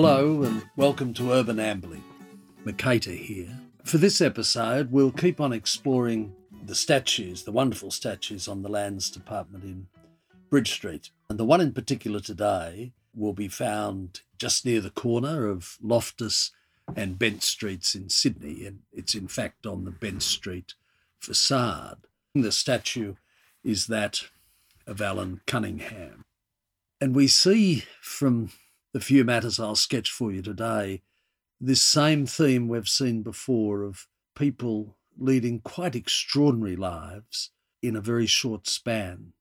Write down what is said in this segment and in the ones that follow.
Hello and welcome to Urban Ambling. Mercator here. For this episode, we'll keep on exploring the statues, the wonderful statues on the Lands Department in Bridge Street. And the one in particular today will be found just near the corner of Loftus and Bent Streets in Sydney. And it's in fact on the Bent Street facade. The statue is that of Allan Cunningham. And we see from the few matters I'll sketch for you today this same theme we've seen before of people leading quite extraordinary lives in a very short span.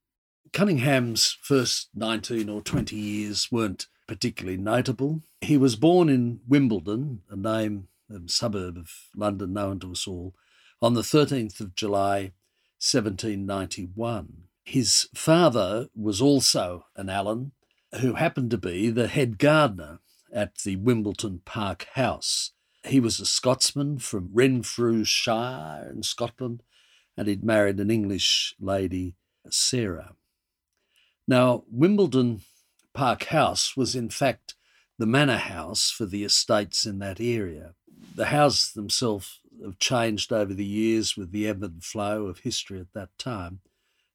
Cunningham's first 19 or 20 years weren't particularly notable. He was born in Wimbledon, a name, a suburb of London known to us all, on the 13th of July 1791. His father was also an Allan, who happened to be the head gardener at the Wimbledon Park House. He was a Scotsman from Renfrewshire in Scotland, and he'd married an English lady, Sarah. Now, Wimbledon Park House was in fact the manor house for the estates in that area. The houses themselves have changed over the years with the ebb and flow of history at that time,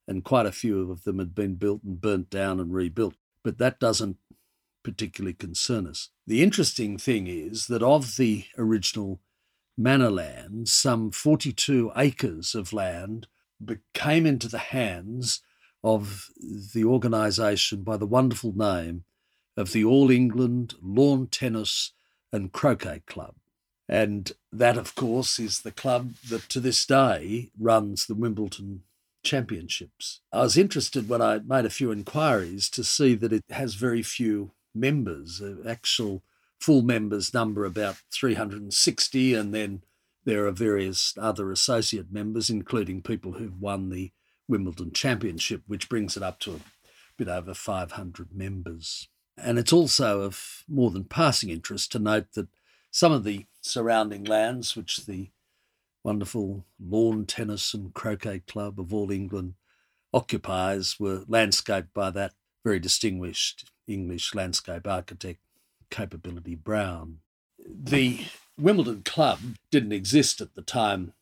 and quite a few of them had been built and burnt down and rebuilt. But that doesn't particularly concern us. The interesting thing is that of the original manor land, some 42 acres of land came into the hands of the organisation by the wonderful name of the All England Lawn Tennis and Croquet Club. And that, of course, is the club that to this day runs the Wimbledon Championships. I was interested when I made a few inquiries to see that it has very few members. Uh, actual full members number about 360, and then there are various other associate members, including people who've won the Wimbledon Championship, which brings it up to a bit over 500 members. And it's also of more than passing interest to note that some of the surrounding lands, which the wonderful lawn tennis and croquet club of all England occupies, were landscaped by that very distinguished English landscape architect, Capability Brown. The Wimbledon Club didn't exist at the time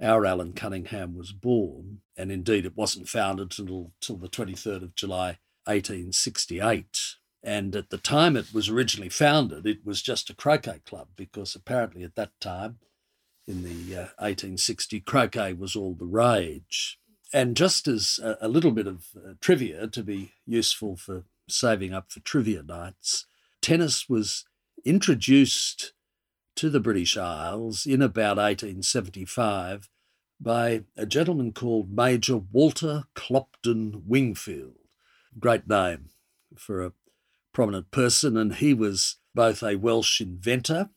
our Allan Cunningham was born, and indeed it wasn't founded until, until the 23rd of July 1868. And at the time it was originally founded, it was just a croquet club because apparently at that time, in the uh, 1860, croquet was all the rage. And just as a, a little bit of uh, trivia to be useful for saving up for trivia nights, tennis was introduced to the British Isles in about 1875 by a gentleman called Major Walter Clopton Wingfield. Great name for a prominent person, and he was both a Welsh inventor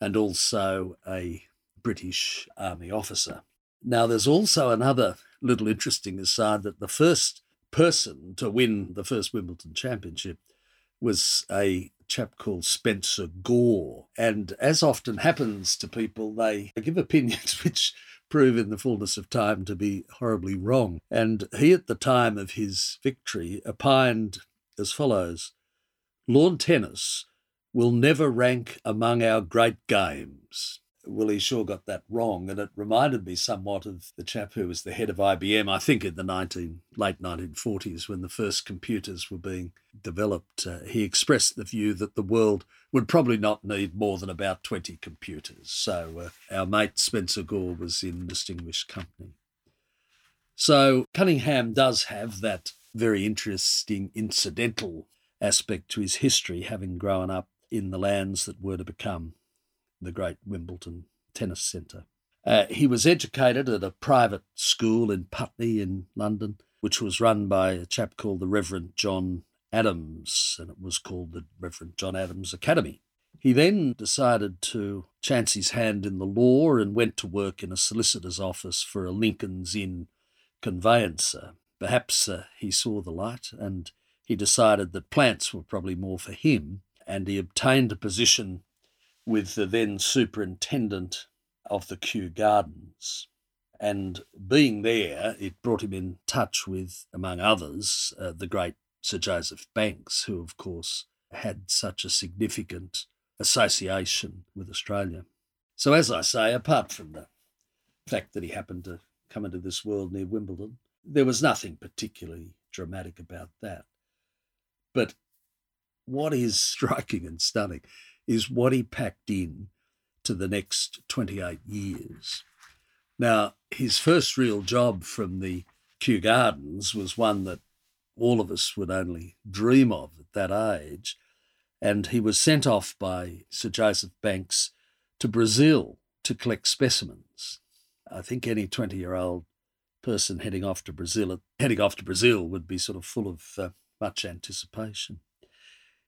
and also a British Army officer. Now, there's also another little interesting aside that the first person to win the first Wimbledon championship was a chap called Spencer Gore. And as often happens to people, they give opinions which prove in the fullness of time to be horribly wrong. And he, at the time of his victory, opined as follows Lawn tennis will never rank among our great games. Willie sure got that wrong, and it reminded me somewhat of the chap who was the head of IBM, I think in the 19, late 1940s when the first computers were being developed. Uh, he expressed the view that the world would probably not need more than about 20 computers. So uh, our mate Spencer Gore was in distinguished company. So Cunningham does have that very interesting incidental aspect to his history, having grown up in the lands that were to become the great Wimbledon Tennis Centre. Uh, he was educated at a private school in Putney in London, which was run by a chap called the Reverend John Adams, and it was called the Reverend John Adams Academy. He then decided to chance his hand in the law and went to work in a solicitor's office for a Lincoln's Inn conveyancer. Perhaps uh, he saw the light and he decided that plants were probably more for him, and he obtained a position with the then superintendent of the Kew Gardens. And being there, it brought him in touch with, among others, uh, the great Sir Joseph Banks, who, of course, had such a significant association with Australia. So, as I say, apart from the fact that he happened to come into this world near Wimbledon, there was nothing particularly dramatic about that. But what is striking and stunning is what he packed in to the next 28 years. Now, his first real job from the Kew Gardens was one that all of us would only dream of at that age. And he was sent off by Sir Joseph Banks to Brazil to collect specimens. I think any 20 year old person heading off to Brazil, heading off to Brazil would be sort of full of uh, much anticipation.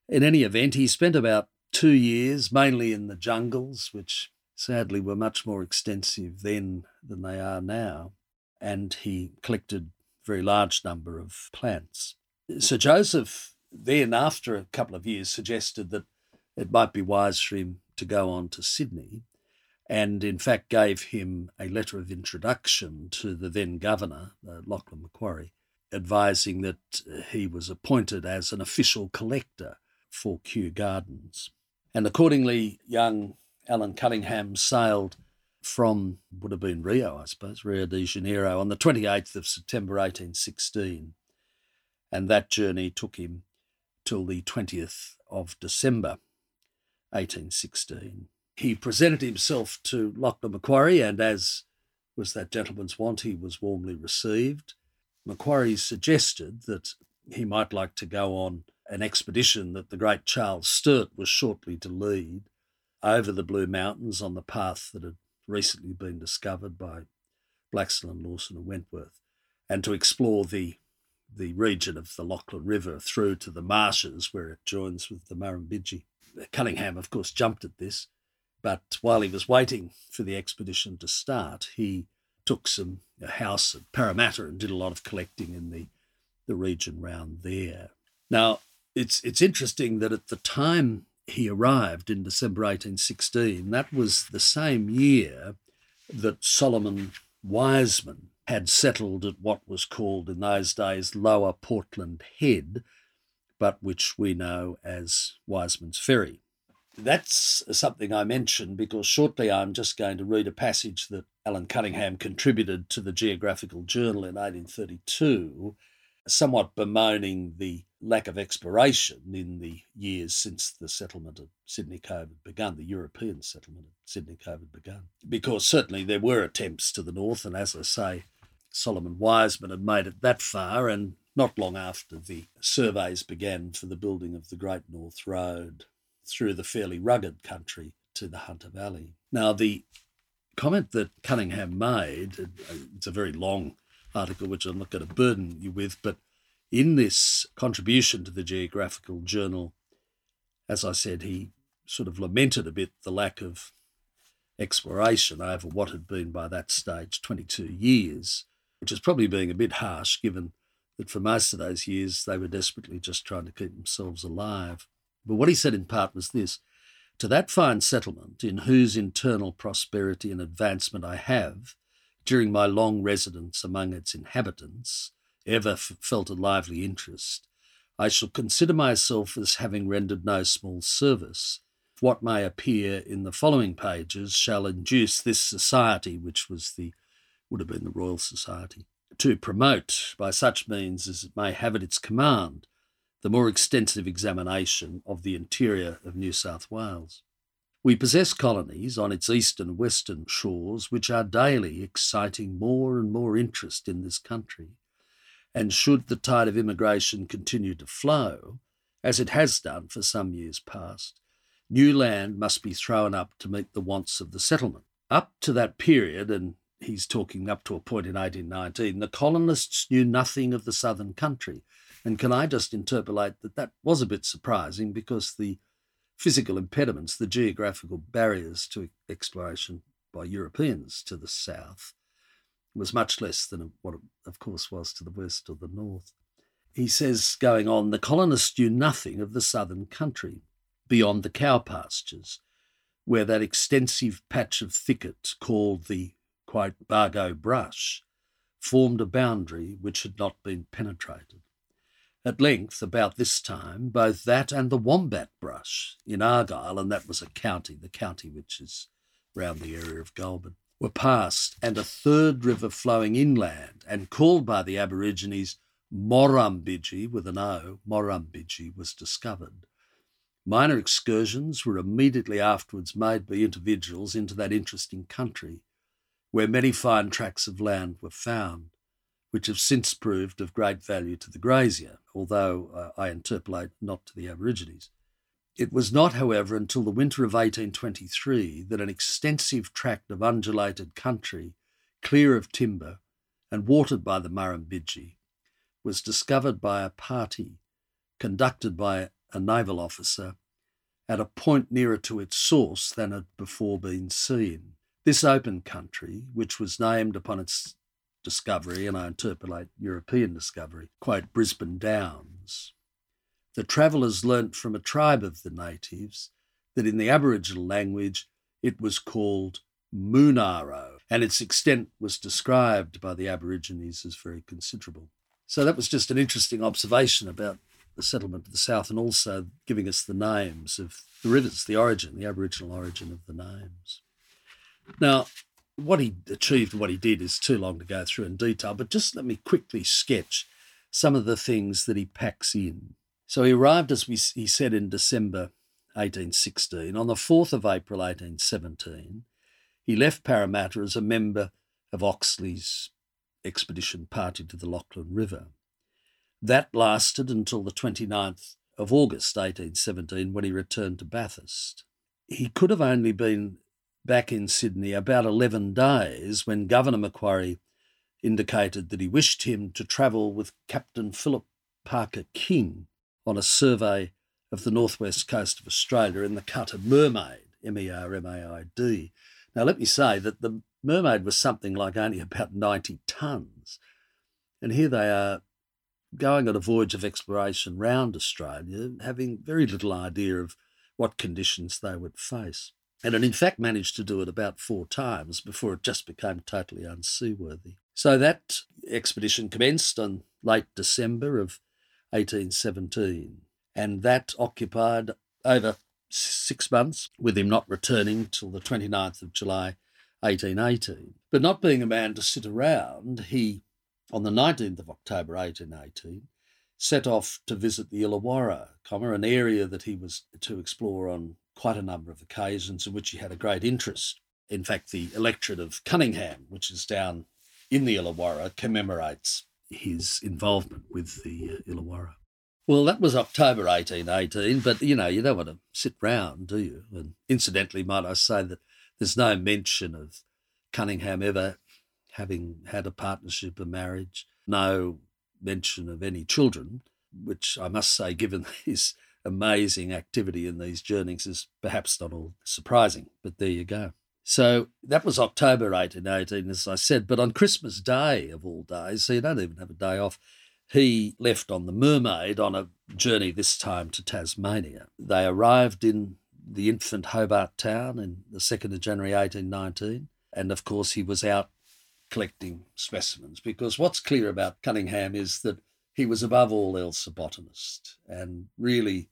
In any event, he spent about two years, mainly in the jungles, which sadly were much more extensive then than they are now, and he collected a very large number of plants. Sir Joseph then, after a couple of years, suggested that it might be wise for him to go on to Sydney, and in fact gave him a letter of introduction to the then governor, uh, Lachlan Macquarie, advising that he was appointed as an official collector for Kew Gardens. And accordingly, young Allan Cunningham sailed from, would have been Rio, I suppose, Rio de Janeiro, on the 28th of September 1816. And that journey took him till the 20th of December 1816. He presented himself to Lachlan Macquarie, and as was that gentleman's wont, he was warmly received. Macquarie suggested that he might like to go on an expedition that the great Charles Sturt was shortly to lead over the Blue Mountains on the path that had recently been discovered by Blaxland and Lawson and Wentworth, and to explore the the region of the Lachlan River through to the marshes where it joins with the Murrumbidgee. Cunningham, of course, jumped at this, but while he was waiting for the expedition to start, he took some a house at Parramatta and did a lot of collecting in the, the region round there. Now, it's it's interesting that at the time he arrived in December 1816, that was the same year that Solomon Wiseman had settled at what was called in those days Lower Portland Head, but which we know as Wiseman's Ferry. That's something I mention because shortly I'm just going to read a passage that Allan Cunningham contributed to the Geographical Journal in 1832, somewhat bemoaning the lack of exploration in the years since the settlement of Sydney Cove had begun, the European settlement of Sydney Cove had begun. Because certainly there were attempts to the north, and as I say, Solomon Wiseman had made it that far, and not long after the surveys began for the building of the Great North Road through the fairly rugged country to the Hunter Valley. Now, the comment that Cunningham made, uh, it's a very long article which I'm not going to burden you with, but in this contribution to the Geographical Journal, as I said, he sort of lamented a bit the lack of exploration over what had been by that stage 22 years, which is probably being a bit harsh given that for most of those years they were desperately just trying to keep themselves alive. But what he said in part was this To that fine settlement, in whose internal prosperity and advancement I have, during my long residence among its inhabitants, ever felt a lively interest, I shall consider myself as having rendered no small service. What may appear in the following pages shall induce this society, which was the would have been the Royal Society, to promote, by such means as it may have at its command, the more extensive examination of the interior of New South Wales. We possess colonies on its eastern and western shores which are daily exciting more and more interest in this country. And should the tide of immigration continue to flow, as it has done for some years past, new land must be thrown up to meet the wants of the settlement. Up to that period, and he's talking up to a point in 1819, the colonists knew nothing of the southern country and can I just interpolate that that was a bit surprising because the physical impediments, the geographical barriers to exploration by Europeans to the south, was much less than what it, of course, was to the west or the north. He says, going on, the colonists knew nothing of the southern country beyond the cow pastures, where that extensive patch of thicket called the quite Bargo brush formed a boundary which had not been penetrated At length, about this time, both that and the Wombat Brush in Argyle, and that was a county, the county which is round the area of Goulburn, were passed, and a third river flowing inland and called by the Aborigines Morrumbidgee with an O, Morrumbidgee, was discovered. Minor excursions were immediately afterwards made by individuals into that interesting country, where many fine tracts of land were found which have since proved of great value to the grazier, although uh, I interpolate not to the Aborigines. It was not, however, until the winter of 1823 that an extensive tract of undulated country, clear of timber and watered by the Murrumbidgee, was discovered by a party conducted by a naval officer at a point nearer to its source than had before been seen. This open country, which was named upon its discovery, and I interpolate European discovery, quote, Brisbane Downs. The travellers learnt from a tribe of the natives that in the Aboriginal language it was called Moonaro, and its extent was described by the Aborigines as very considerable. So that was just an interesting observation about the settlement of the south and also giving us the names of the rivers, the origin, the Aboriginal origin of the names. Now, what he achieved, what he did, is too long to go through in detail, but just let me quickly sketch some of the things that he packs in. So he arrived, as we, he said, in December 1816. On the 4th of April 1817, he left Parramatta as a member of Oxley's expedition party to the Lachlan River. That lasted until the 29th of August 1817 when he returned to Bathurst. He could have only been back in Sydney about 11 days when Governor Macquarie indicated that he wished him to travel with Captain Philip Parker King on a survey of the northwest coast of Australia in the cutter Mermaid, M E R M A I D. Now, let me say that the Mermaid was something like only about 90 tonnes. And here they are going on a voyage of exploration round Australia, having very little idea of what conditions they would face and it in fact managed to do it about four times before it just became totally unseaworthy. So that expedition commenced on late December of 1817, and that occupied over six months, with him not returning till the 29th of July 1818. But not being a man to sit around, he, on the 19th of October 1818, set off to visit the Illawarra, an area that he was to explore on quite a number of occasions in which he had a great interest. In fact, the electorate of Cunningham, which is down in the Illawarra, commemorates his involvement with the uh, Illawarra. Well, that was October 1818, but you know, you don't want to sit round, do you? And incidentally, might I say that there's no mention of Cunningham ever having had a partnership, a marriage, no mention of any children, which I must say, given his amazing activity in these journeys is perhaps not all surprising, but there you go. So that was October 1818, as I said. But on Christmas Day, of all days, so you don't even have a day off, he left on the Mermaid on a journey this time to Tasmania. They arrived in the infant Hobart town in the 2nd of January 1819. And of course, he was out collecting specimens because what's clear about Cunningham is that he was above all else a botanist. And really,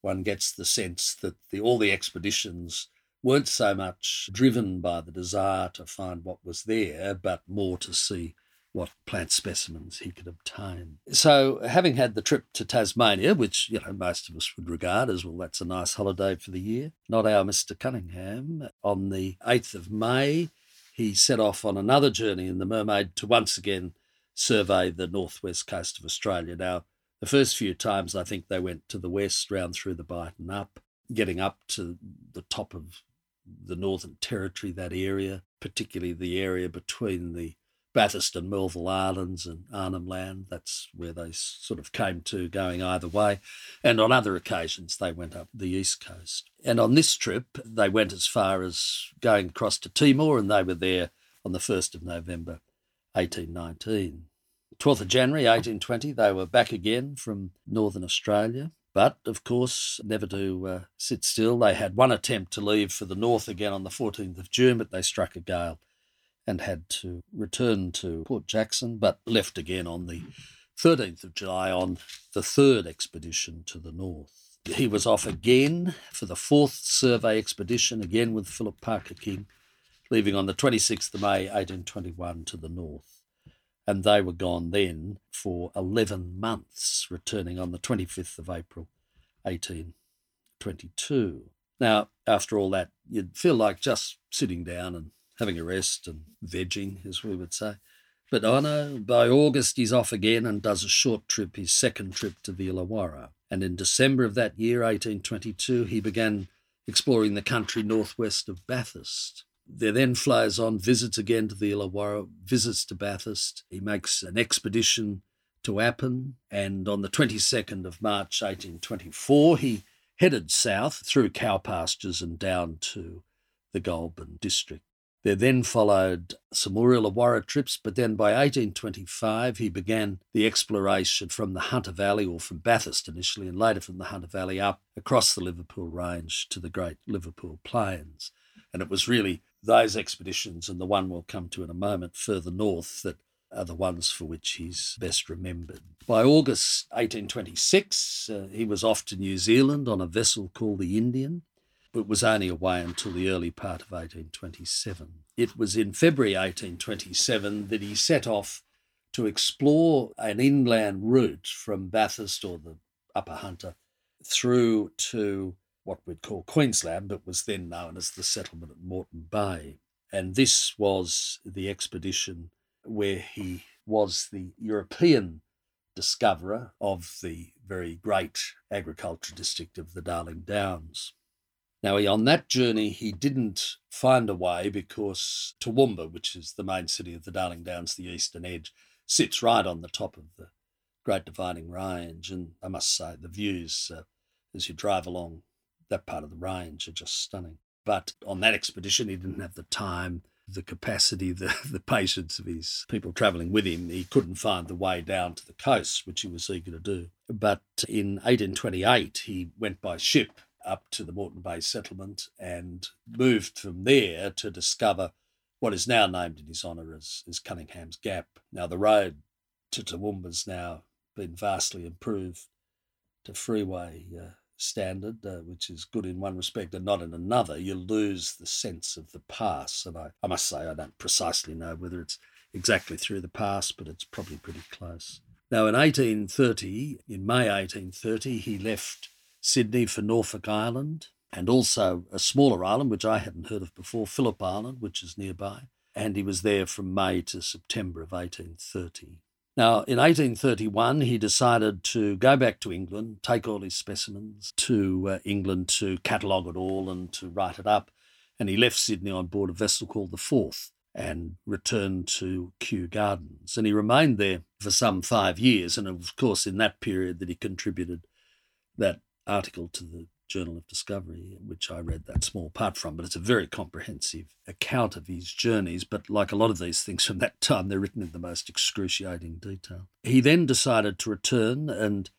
one gets the sense that the, all the expeditions weren't so much driven by the desire to find what was there, but more to see what plant specimens he could obtain. So, having had the trip to Tasmania, which you know most of us would regard as well, that's a nice holiday for the year. Not our Mr. Cunningham. On the eighth of May, he set off on another journey in the Mermaid to once again survey the northwest coast of Australia. Now, the first few times I think they went to the west, round through the Bight and up, getting up to the top of the Northern Territory, that area, particularly the area between the Bathurst and Melville Islands and Arnhem Land. That's where they sort of came to going either way. And on other occasions, they went up the east coast. And on this trip, they went as far as going across to Timor, and they were there on the 1st of November 1819. 12th of January 1820, they were back again from northern Australia. But, of course, never to uh, sit still. They had one attempt to leave for the north again on the 14th of June, but they struck a gale and had to return to Port Jackson, but left again on the 13th of July on the third expedition to the north. He was off again for the fourth survey expedition, again with Philip Parker King, leaving on the 26th of May 1821 to the north. And they were gone then for 11 months, returning on the 25th of April 1822. Now, after all that, you'd feel like just sitting down and having a rest and vegging, as we would say. But oh no, by August he's off again and does a short trip, his second trip to the Illawarra. And in December of that year, 1822, he began exploring the country northwest of Bathurst. There then flies on, visits again to the Illawarra, visits to Bathurst. He makes an expedition to Appin, and on the 22nd of March 1824, he headed south through cow pastures and down to the Goulburn district. There then followed some more Illawarra trips, but then by 1825 he began the exploration from the Hunter Valley, or from Bathurst initially, and later from the Hunter Valley up across the Liverpool Range to the Great Liverpool Plains. And it was really those expeditions, and the one we'll come to in a moment further north, that are the ones for which he's best remembered. By August 1826, uh, he was off to New Zealand on a vessel called the Indian, but was only away until the early part of 1827. It was in February 1827 that he set off to explore an inland route from Bathurst or the Upper Hunter through to what we'd call Queensland, but was then known as the settlement at Moreton Bay. And this was the expedition where he was the European discoverer of the very great agriculture district of the Darling Downs. Now, on that journey, he didn't find a way because Toowoomba, which is the main city of the Darling Downs, the eastern edge, sits right on the top of the Great Dividing Range. And I must say, the views uh, as you drive along that part of the range are just stunning. But on that expedition, he didn't have the time the capacity, the, the patience of his people travelling with him, he couldn't find the way down to the coast, which he was eager to do. But in 1828, he went by ship up to the Moreton Bay settlement and moved from there to discover what is now named in his honour as, as Cunningham's Gap. Now, the road to Toowoomba's now been vastly improved to freeway uh, standard, uh, which is good in one respect and not in another, you lose the sense of the past. And I, I must say, I don't precisely know whether it's exactly through the past, but it's probably pretty close. Now, in 1830, in May 1830, he left Sydney for Norfolk Island and also a smaller island, which I hadn't heard of before, Phillip Island, which is nearby. And he was there from May to September of 1830. Now, in 1831, he decided to go back to England, take all his specimens to uh, England to catalogue it all and to write it up. And he left Sydney on board a vessel called the Forth and returned to Kew Gardens. And he remained there for some five years. And of course, in that period that he contributed that article to the Journal of Discovery, which I read that small part from, but it's a very comprehensive account of his journeys. But like a lot of these things from that time, they're written in the most excruciating detail. He then decided to return and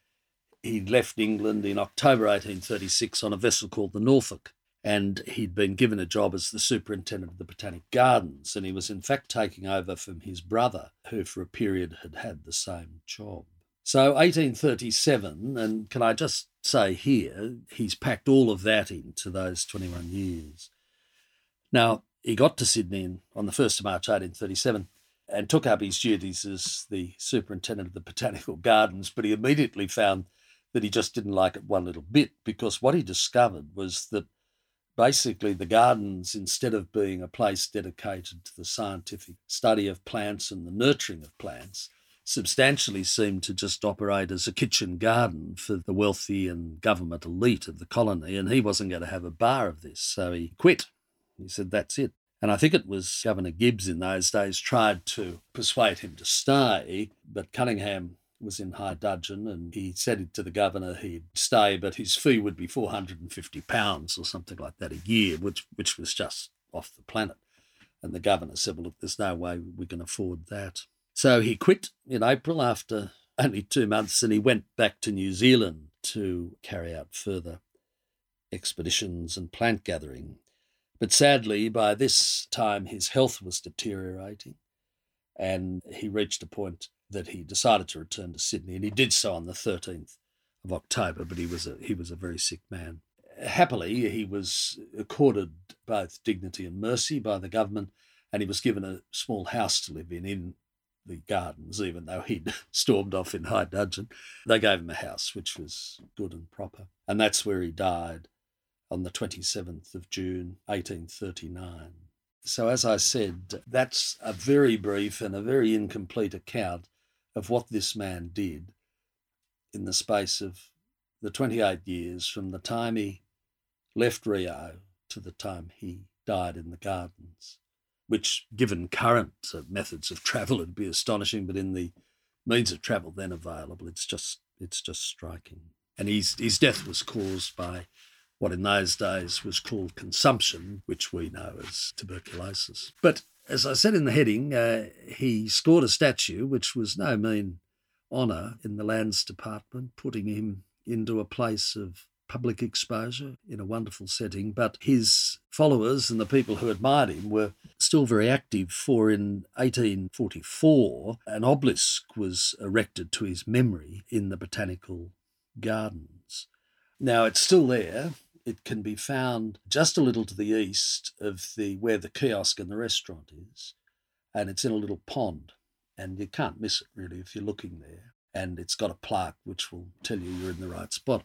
he left England in October 1836 on a vessel called the Norfolk. And he'd been given a job as the superintendent of the Botanic Gardens. And he was, in fact, taking over from his brother, who for a period had had the same job. So 1837, and can I just say here, he's packed all of that into those 21 years. Now, he got to Sydney on the 1st of March 1837 and took up his duties as the superintendent of the botanical gardens, but he immediately found that he just didn't like it one little bit because what he discovered was that basically the gardens, instead of being a place dedicated to the scientific study of plants and the nurturing of plants, substantially seemed to just operate as a kitchen garden for the wealthy and government elite of the colony, and he wasn't going to have a bar of this, so he quit. He said, That's it. And I think it was Governor Gibbs in those days tried to persuade him to stay, but Cunningham was in high dudgeon and he said to the governor he'd stay, but his fee would be £450 or something like that a year, which, which was just off the planet. And the governor said, Well, look, there's no way we can afford that. So he quit in April after only two months and he went back to New Zealand to carry out further expeditions and plant gathering. But sadly, by this time his health was deteriorating and he reached a point that he decided to return to Sydney, and he did so on the 13th of October, but he was a, he was a very sick man. Happily, he was accorded both dignity and mercy by the government, and he was given a small house to live in in the gardens, even though he'd stormed off in high dudgeon. They gave him a house, which was good and proper. And that's where he died on the 27th of June, 1839. So, as I said, that's a very brief and a very incomplete account of what this man did in the space of the 28 years from the time he left Rio to the time he died in the gardens which, given current uh, methods of travel, would be astonishing. But in the means of travel then available, it's just it's just striking. And his his death was caused by what in those days was called consumption, which we know as tuberculosis. But as I said in the heading, uh, he scored a statue, which was no mean honour in the Lands Department, putting him into a place of public exposure in a wonderful setting, but his followers and the people who admired him were still very active. For in 1844, an obelisk was erected to his memory in the Botanical Gardens. Now it's still there. It can be found just a little to the east of the where the kiosk and the restaurant is, and it's in a little pond, and you can't miss it really if you're looking there. And it's got a plaque which will tell you you're in the right spot.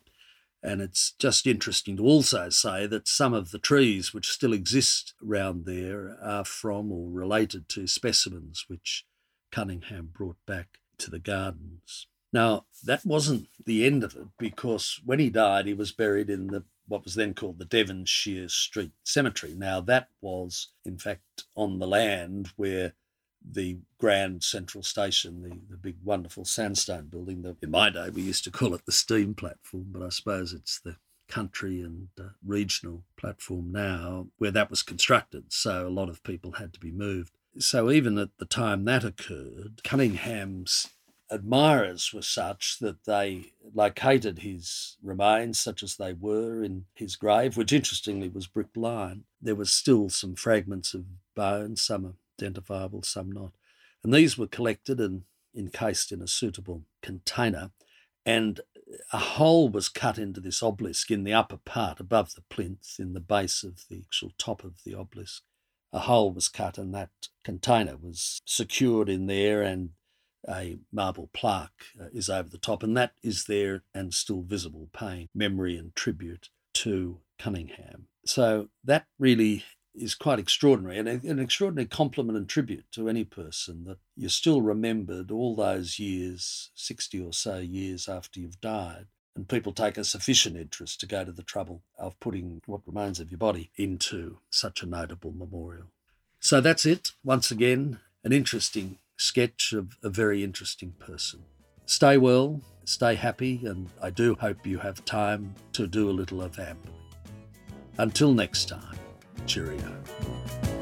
And it's just interesting to also say that some of the trees which still exist around there are from or related to specimens which Cunningham brought back to the gardens. Now, that wasn't the end of it because when he died, he was buried in the what was then called the Devonshire Street Cemetery. Now, that was, in fact, on the land where the Grand Central Station, the, the big wonderful sandstone building. in my day we used to call it the steam platform, but I suppose it's the country and uh, regional platform now where that was constructed. So a lot of people had to be moved. So even at the time that occurred, Cunningham's admirers were such that they located his remains, such as they were, in his grave, which interestingly was brick lined. There was still some fragments of bone, some identifiable, some not. And these were collected and encased in a suitable container. And a hole was cut into this obelisk in the upper part above the plinth, in the base of the actual top of the obelisk. A hole was cut, and that container was secured in there, and a marble plaque uh, is over the top, and that is there and still visible, paying memory and tribute to Cunningham. So that really is quite extraordinary and an extraordinary compliment and tribute to any person that you're still remembered all those years, 60 or so years after you've died. And people take a sufficient interest to go to the trouble of putting what remains of your body into such a notable memorial. So that's it. Once again, an interesting sketch of a very interesting person. Stay well, stay happy, and I do hope you have time to do a little of ambling. Until next time. Cheerio.